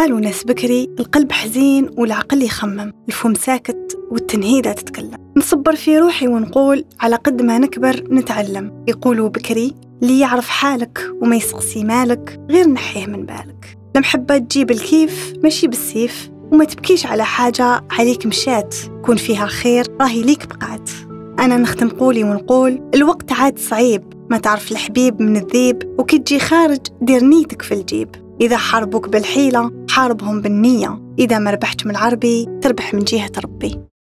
قالوا ناس بكري القلب حزين والعقل يخمم. الفم ساكت والتنهيدة تتكلم. نصبر في روحي ونقول على قد ما نكبر نتعلم. يقولوا بكري اللي يعرف حالك وما يسقسي مالك غير نحيه من بالك. المحبة تجيب الكيف ماشي بالسيف. وما تبكيش على حاجة عليك مشات. كون فيها خير راهي ليك بقات. أنا نختم قولي ونقول الوقت عاد صعيب. ما تعرف الحبيب من الذيب. وكي تجي خارج دير نيتك في الجيب. إذا حاربوك بالحيلة حاربهم بالنية. إذا ما ربحت من العربي تربح من جهة ربي.